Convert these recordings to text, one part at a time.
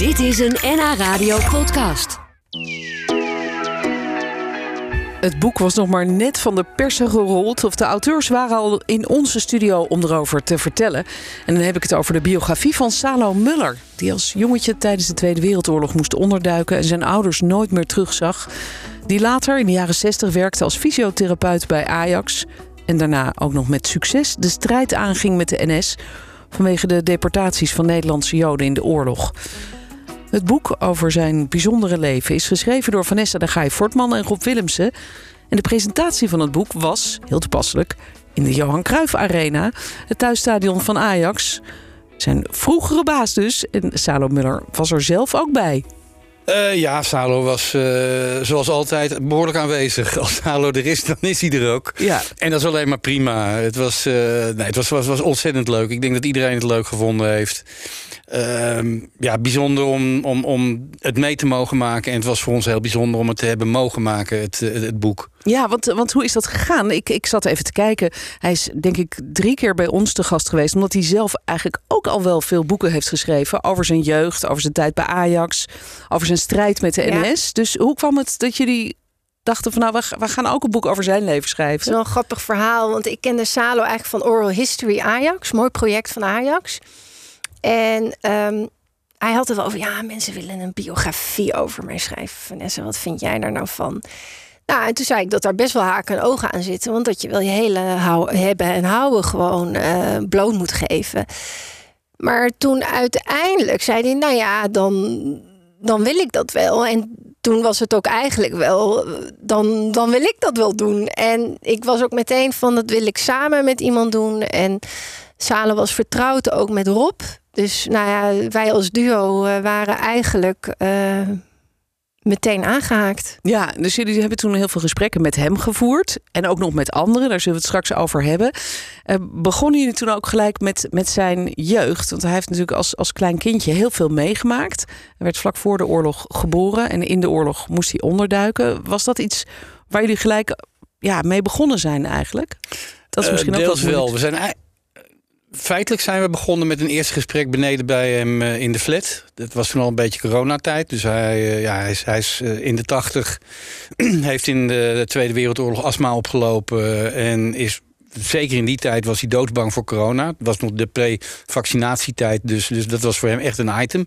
Dit is een NH Radio podcast. Het boek was nog maar net van de persen gerold. Of de auteurs waren al in onze studio om erover te vertellen. En dan heb ik het over de biografie van Salo Muller. Die als jongetje tijdens de Tweede Wereldoorlog moest onderduiken en zijn ouders nooit meer terugzag. Die later in de jaren 60 werkte als fysiotherapeut bij Ajax. En daarna ook nog met succes de strijd aanging met de NS. Vanwege de deportaties van Nederlandse Joden in de oorlog. Het boek over zijn bijzondere leven is geschreven door Vanessa de Gaai Fortman en Rob Willemsen. En de presentatie van het boek was, heel toepasselijk, in de Johan Cruijff Arena, het thuisstadion van Ajax. Zijn vroegere baas dus, en Salo Muller was er zelf ook bij. Uh, ja, Salo was uh, zoals altijd behoorlijk aanwezig. Als Salo er is, dan is hij er ook. Ja. En dat is alleen maar prima. Het was, uh, nee, het was, was, was ontzettend leuk. Ik denk dat iedereen het leuk gevonden heeft. Ehm, ja, bijzonder om, om, om het mee te mogen maken. En het was voor ons heel bijzonder om het te hebben mogen maken, het, het, boek. Ja, want, want hoe is dat gegaan? Ik, ik zat even te kijken. Hij is denk ik drie keer bij ons te gast geweest. Omdat hij zelf eigenlijk ook al wel veel boeken heeft geschreven. Over zijn jeugd, over zijn tijd bij Ajax. Over zijn strijd met de NS. Dus hoe kwam het dat jullie dachten van nou, we, we gaan ook een boek over zijn leven schrijven. Het is wel een grappig verhaal, want ik kende Salo eigenlijk van Oral History Ajax. Mooi project van Ajax. En ehm, hij had het wel over, ja, mensen willen een biografie over mij schrijven. Vanessa, wat vind jij daar nou van? Nou, en toen zei ik dat daar best wel haken en ogen aan zitten. Want dat je wel je hele hebben en houden gewoon uh, bloot moet geven. Maar toen uiteindelijk zei hij, nou ja, dan, dan wil ik dat wel. En toen was het ook eigenlijk wel, dan, dan wil ik dat wel doen. En ik was ook meteen van, dat wil ik samen met iemand doen. En Salen was vertrouwd ook met Rob. Dus nou ja, wij als duo eh, waren eigenlijk uh, meteen aangehaakt. Ja, dus jullie hebben toen heel veel gesprekken met hem gevoerd. En ook nog met anderen, daar zullen we het straks over hebben. Uh, begonnen jullie toen ook gelijk met, met zijn jeugd? Want hij heeft natuurlijk als, als klein kindje heel veel meegemaakt. Hij werd vlak voor de oorlog geboren en in de oorlog moest hij onderduiken. Was dat iets waar jullie gelijk ja, mee begonnen zijn eigenlijk? Dat is misschien uh, ook wel. We zijn feitelijk zijn we begonnen met een eerste gesprek beneden bij hem eh, in de flat. Dat was toen al een beetje coronatijd. Dus hij, eh, ja, hij is, hij is eh, in de tachtig. heeft in de Tweede Wereldoorlog astma opgelopen. En is zeker in die tijd was hij doodsbang voor corona. Het was nog de pre-vaccinatietijd, dus, dus dat was voor hem echt een item.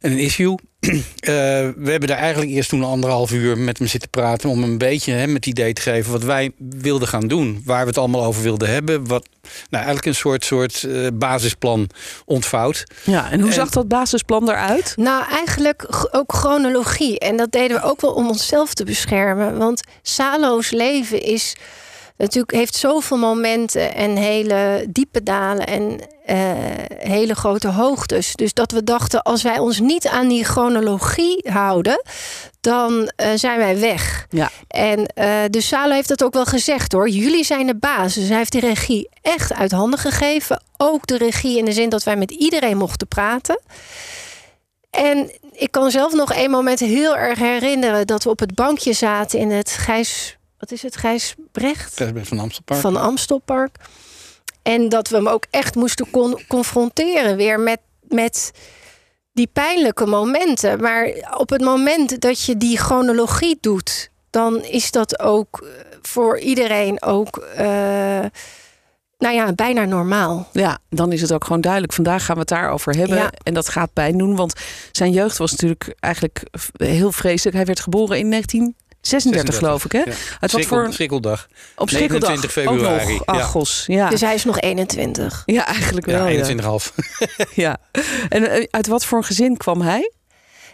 En een issue. Uh, we hebben daar eigenlijk eerst toen anderhalf uur met hem zitten praten... om een beetje hem het idee te geven wat wij wilden gaan doen. Waar we het allemaal over wilden hebben. Wat, nou, eigenlijk een soort, soort uh, basisplan ontvouwt. Ja, en hoe zag dat basisplan eruit? Nou, eigenlijk ook chronologie. En dat deden we ook wel om onszelf te beschermen. Want Salo's leven is natuurlijk heeft zoveel momenten en hele diepe dalen en uh, hele grote hoogtes. Dus dat we dachten, als wij ons niet aan die chronologie houden, dan uh, zijn wij weg. Ja. En uh, dus Salo heeft dat ook wel gezegd hoor. Jullie zijn de basis. Dus hij heeft die regie echt uit handen gegeven. Ook de regie in de zin dat wij met iedereen mochten praten. En ik kan zelf nog een moment heel erg herinneren dat we op het bankje zaten in het Gijs wat is het, Gijsbrecht? Gijsbrecht van Amstelpark. Van Amstelpark. En dat we hem ook echt moesten confronteren weer met, met die pijnlijke momenten. Maar op het moment dat je die chronologie doet, dan is dat ook eh, voor iedereen ook. Uh, nou ja, bijna normaal. Ja, dan is het ook gewoon duidelijk. Vandaag gaan we het daarover hebben. Ja. En dat gaat pijn doen. Want zijn jeugd was natuurlijk eigenlijk heel vreselijk. Hij werd geboren in 19 36, geloof ik, hè? Ja. Uit wat voor schrikkeldag. Op schrikkeldag. 29 februari. Nog. Ach, ja. Gos, ja. Dus hij is nog 21. Ja, eigenlijk wel. Ja, 21,5. ja. En eh, uit wat voor een gezin kwam hij?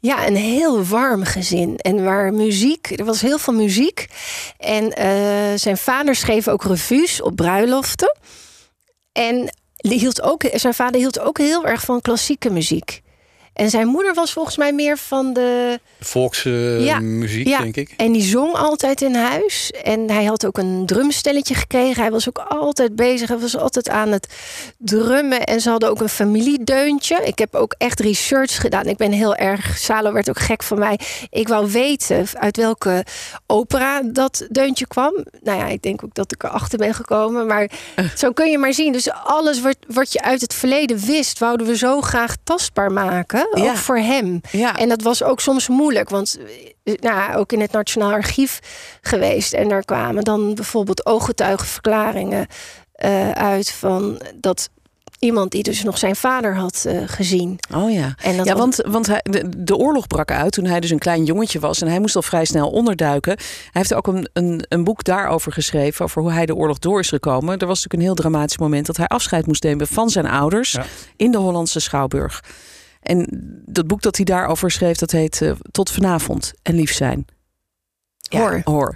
Ja, een heel warm gezin. En waar muziek, er was heel veel muziek. En uh, zijn vader schreef ook revues op bruiloften. En hield ook, zijn vader hield ook heel erg van klassieke muziek. En zijn moeder was volgens mij meer van de... Volksmuziek, uh, ja, denk ik. En die zong altijd in huis. En hij had ook een drumstelletje gekregen. Hij was ook altijd bezig. Hij was altijd aan het drummen. En ze hadden ook een familiedeuntje. Ik heb ook echt research gedaan. Ik ben heel erg... Salo werd ook gek van mij. Ik wou weten uit welke opera dat deuntje kwam. Nou ja, ik denk ook dat ik erachter ben gekomen. Maar zo kun je maar zien. Dus alles wat, wat je uit het verleden wist... wouden we zo graag tastbaar maken. Ook Ja. voor hem. Ja. En dat was ook soms moeilijk, want eh, nou, ook in het Nationaal Archief geweest. En daar kwamen dan bijvoorbeeld ooggetuigenverklaringen eh, uit van dat iemand die dus nog zijn vader had eh, gezien. Oh ja. En dat ja, want, want hij, de, de oorlog brak uit toen hij dus een klein jongetje was. En hij moest al vrij snel onderduiken. Hij heeft ook een, een, een boek daarover geschreven. Over hoe hij de oorlog door is gekomen. Er was natuurlijk een heel dramatisch moment dat hij afscheid moest nemen van zijn ouders. Ja. In de Hollandse Schouwburg. En dat boek dat hij daarover schreef, dat heet eh, Tot vanavond en lief zijn. Ja, Hoor. hoor.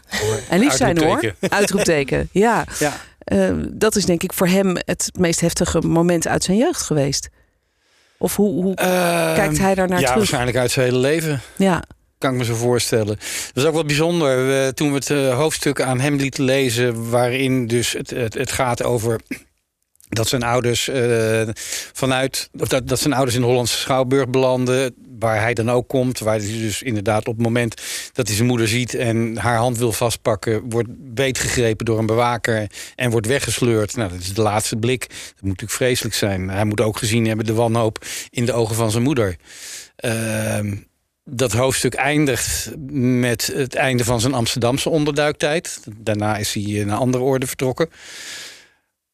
En lief zijn hoor. Uitroepteken. Ja. Ja. Eh, dat is denk ik voor hem het meest heftige moment uit zijn jeugd geweest. Of hoe, hoe kijkt hij daar naar ja, terug? waarschijnlijk uit zijn hele leven. Ja, Kan ik me zo voorstellen. Dat is ook wat bijzonder. We- toen we het eh, hoofdstuk aan hem lieten lezen, waarin dus het, het, het gaat over dat zijn ouders eh, vanuit of dat, dat zijn ouders in de Hollandse Schouwburg belanden, waar hij dan ook komt, waar hij dus inderdaad op het moment dat hij zijn moeder ziet en haar hand wil vastpakken, wordt beetgegrepen door een bewaker en wordt weggesleurd. Nou, dat is de laatste blik. Dat moet natuurlijk vreselijk zijn. Hij moet ook gezien hebben de wanhoop in de ogen van zijn moeder. Ehm, dat hoofdstuk eindigt met het einde van zijn Amsterdamse onderduiktijd. Daarna is hij in een andere orde vertrokken.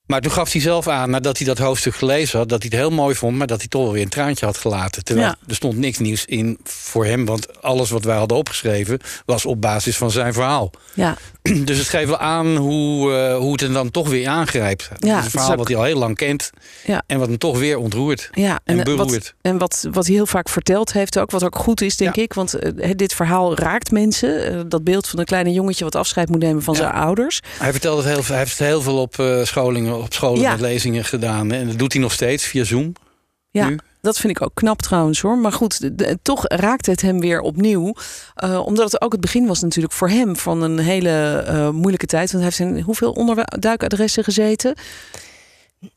Maar toen gaf hij zelf aan, nadat hij dat hoofdstuk gelezen had, dat hij het heel mooi vond, maar dat hij toch wel weer een traantje had gelaten. Terwijl Ja. er stond niks nieuws in voor hem, want alles wat wij hadden opgeschreven was op basis van zijn verhaal. ja. Dus het geeft wel aan hoe, eh, hoe het hem dan toch weer aangrijpt. Het is het verhaal ook- wat hij al heel lang kent Ja. en wat hem toch weer ontroert. ja. En eh, beroerd. Wat, en wat, wat hij heel vaak verteld heeft ook, wat ook goed is, denk Ja. ik. Want eh, dit verhaal raakt mensen. Dat beeld van een kleine jongetje wat afscheid moet nemen van Ja. zijn ouders. Hij vertelt het heel, hij heeft het heel veel op scholingen, op scholen Ja. met lezingen gedaan. En dat doet hij nog steeds via Zoom. Ja, Nu? dat vind ik ook knap trouwens hoor. Maar goed, de- de- toch raakt het hem weer opnieuw. Eh, omdat het ook het begin was natuurlijk voor hem van een hele eh, moeilijke tijd. Want hij heeft in hoeveel onderduikadressen gezeten?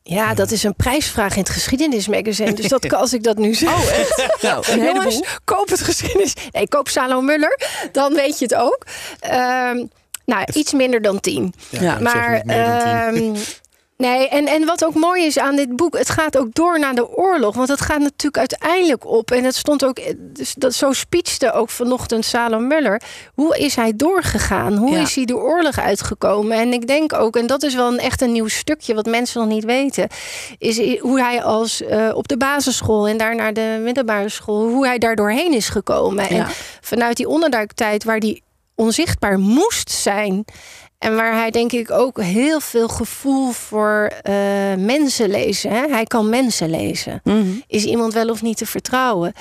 Ja, dat is een prijsvraag in het geschiedenismagazine. Dus dat, als ik dat nu zeg. Oh, echt? Nou, een koop het geschiedenis. Nee, koop Salo Muller. Dan weet je het ook. Ehm, nou, iets minder dan tien. Ja, ik zeg maar niet meer dan tien. Nee, en, en wat ook mooi is aan dit boek, het gaat ook door naar de oorlog. Want het gaat natuurlijk uiteindelijk op. En het stond ook, dus dat, zo speechte ook vanochtend Salom Muller. Hoe is hij doorgegaan? Hoe Ja. is hij de oorlog uitgekomen? En ik denk ook, en dat is wel een, echt een nieuw stukje wat mensen nog niet weten, is hoe hij als eh, op de basisschool en daarna de middelbare school, hoe hij daar doorheen is gekomen. En vanuit die onderduiktijd waar hij onzichtbaar moest zijn. En waar hij denk ik ook heel veel gevoel voor eh, mensen lezen. Hè? Hij kan mensen lezen. Mhm. Is iemand wel of niet te vertrouwen?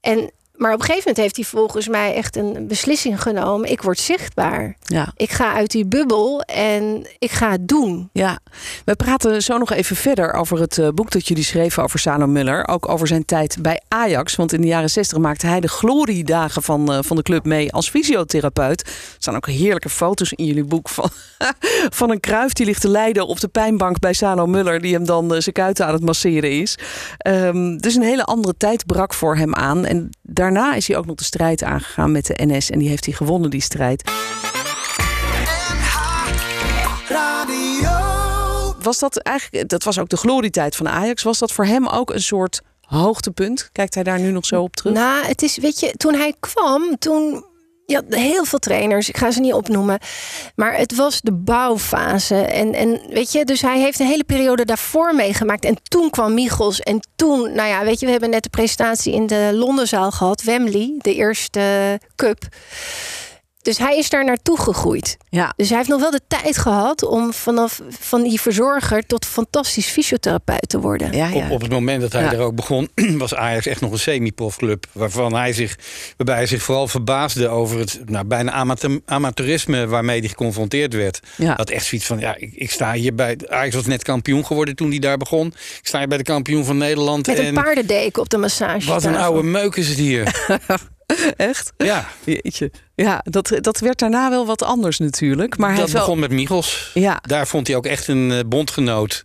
En, maar op een gegeven moment heeft hij volgens mij echt een beslissing genomen. Ik word zichtbaar. Ja. Ik ga uit die bubbel en ik ga het doen. Ja, we praten zo nog even verder over het eh, boek dat jullie schreven over Salo Muller. Ook over zijn tijd bij Ajax. Want in de jaren 60 maakte hij de gloriedagen van, eh, van de club mee als fysiotherapeut. Er staan ook heerlijke foto's in jullie boek van, van een kruif die ligt te lijden op de pijnbank bij Salo Muller. Die hem dan eh, zijn kuiten aan het masseren is. Ehm, dus een hele andere tijd brak voor hem aan. En daarna is hij ook nog de strijd aangegaan met de NS. En die heeft hij gewonnen, die strijd. was dat eigenlijk, dat was ook de glorietijd van Ajax. Was dat voor hem ook een soort hoogtepunt? Kijkt hij daar nu nog zo op terug? Nou, het is, weet je, toen hij kwam, toen. Ja, heel veel trainers, ik ga ze niet opnoemen. Maar het was de bouwfase. En, en weet je, dus hij heeft een hele periode daarvoor meegemaakt. En toen kwam Michels. En toen, nou ja, weet je, we hebben net de presentatie in de Londenzaal gehad. Wembley, de eerste cup. Dus hij is daar naartoe gegroeid. Ja, Dus hij heeft nog wel de tijd gehad om vanaf van die verzorger tot fantastisch fysiotherapeut te worden. ja, ja. Op, op het moment dat hij Ja. er ook begon, was Ajax echt nog een semi-profclub. Waarvan hij zich, waarbij hij zich vooral verbaasde over het nou, bijna amateur- amateurisme waarmee hij geconfronteerd werd. Ja. Dat echt zoiets van, ja, ik, ik sta hier bij. Ajax was net kampioen geworden toen hij daar begon. Ik sta hier bij de kampioen van Nederland. Met een en paardendeken op de massage. wat een oude meuk is het hier. Echt? ja, Jeetje. Ja, dat, dat werd daarna wel wat anders natuurlijk. Maar hij dat wel... begon met Michels. Ja, Daar vond hij ook echt een eh, bondgenoot.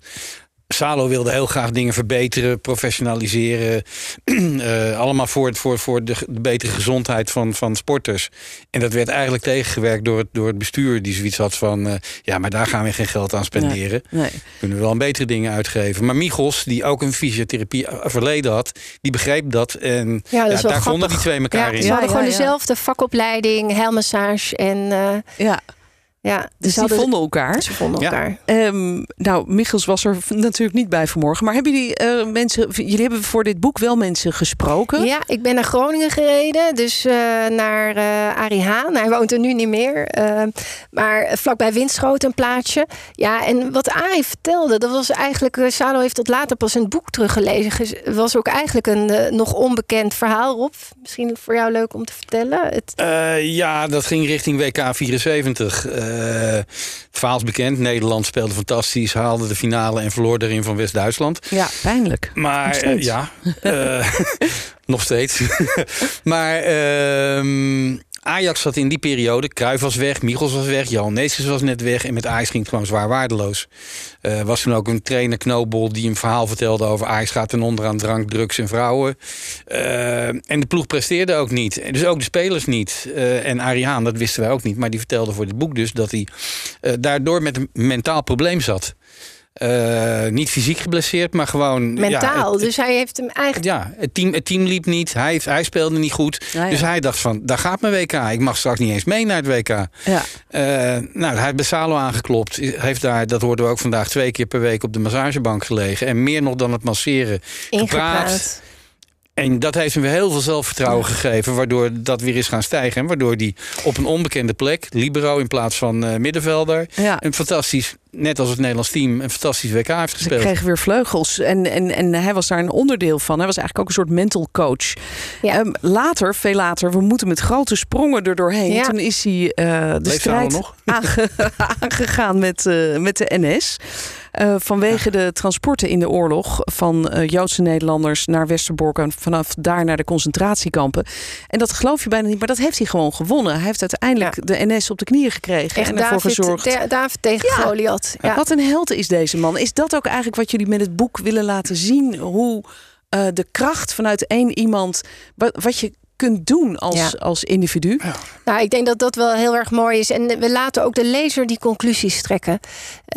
Salo wilde heel graag dingen verbeteren, professionaliseren. uh, allemaal voor, voor, voor de, de, betere gezondheid van, van sporters. En dat werd eigenlijk tegengewerkt door het, door het bestuur, die zoiets had van: uh, ja, maar daar gaan we geen geld aan spenderen. Nee, nee. Kunnen we wel een betere dingen uitgeven. Maar Michels, die ook een fysiotherapie verleden had, die begreep dat. En ja, dat ja, daar vonden die twee elkaar in. Ze hadden gewoon dezelfde vakopleiding, helmassage en. Uh, ja. Ja, dus die vonden elkaar. Ze vonden elkaar. Um, nou, Michels was er natuurlijk niet bij vanmorgen. Maar hebben jullie uh, mensen... Jullie hebben voor dit boek wel mensen gesproken? Ja, ik ben naar Groningen gereden. Dus uh, naar uh, Arie Haan. Hij woont er nu niet meer. maar vlakbij Winschoten een plaatsje. Ja, en wat Arie vertelde... Dat was eigenlijk... Salo heeft dat later pas in het boek teruggelezen. Het was ook eigenlijk een nog onbekend verhaal, Rob. Misschien voor jou leuk om te vertellen. Het... ja, dat ging richting WK 74 uh, verhaal bekend. Nederland speelde fantastisch, haalde de finale en verloor erin van West-Duitsland. Ja, pijnlijk. Maar uh, ja, uh, nog steeds. maar ehm, Ajax zat in die periode. Cruijff was weg, Michels was weg, Jan Neeskens was net weg. En met Ajax ging het gewoon zwaar waardeloos. Uh, was toen ook een trainer Knobel die een verhaal vertelde over Ajax gaat ten onder aan drank, drugs en vrouwen. Uh, en de ploeg presteerde ook niet. Dus ook de spelers niet. Uh, en Ariaan, dat wisten wij ook niet. Maar die vertelde voor het boek dus dat hij daardoor met een mentaal probleem zat. Uh, niet fysiek geblesseerd, maar gewoon... Mentaal, ja, dus hij heeft hem eigenlijk... Ja, het team, het team liep niet, hij, hij speelde niet goed. Ja, dus hij dacht van, daar gaat mijn WK. Ik mag straks niet eens mee naar het WK. Ja. Uh, nou, hij heeft bij Salo aangeklopt. Heeft daar, dat hoorden we ook vandaag, twee keer per week op de massagebank gelegen. En meer nog dan het masseren gepraat. En dat heeft hem weer heel veel zelfvertrouwen gegeven, waardoor dat weer is gaan stijgen. En waardoor hij op een onbekende plek, libero in plaats van uh, middenvelder, een fantastisch, net als het Nederlands team, een fantastisch WK heeft gespeeld. Hij kreeg weer vleugels en, en, en hij was daar een onderdeel van. Hij was eigenlijk ook een soort mental coach. Ja. Um, later, veel later, we moeten met grote sprongen er doorheen. Ja. Toen is hij uh, de strijd? Aange, aangegaan met, uh, met de NS. Uh, vanwege ja. de transporten in de oorlog van uh, Joodse Nederlanders naar Westerbork en vanaf daar naar de concentratiekampen. En dat geloof je bijna niet, maar dat heeft hij gewoon gewonnen. Hij heeft uiteindelijk ja. de NS op de knieën gekregen Echt en ervoor David, gezorgd. David tegen Goliath. Ja. Wat een held is deze man. Is dat ook eigenlijk wat jullie met het boek willen laten zien? Hoe uh, de kracht vanuit één iemand, wat je kunt doen als, ja. als individu. Ja. Nou, ik denk dat dat wel heel erg mooi is. En we laten ook de lezer die conclusies trekken.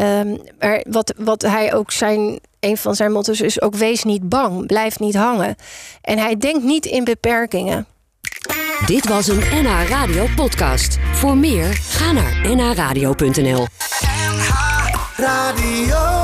Um, maar wat, wat hij ook zijn. Een van zijn motto's is ook: wees niet bang, blijf niet hangen. En hij denkt niet in beperkingen. Dit was een NH Radio podcast. Voor meer, ga naar nhradio.nl. NH Radio.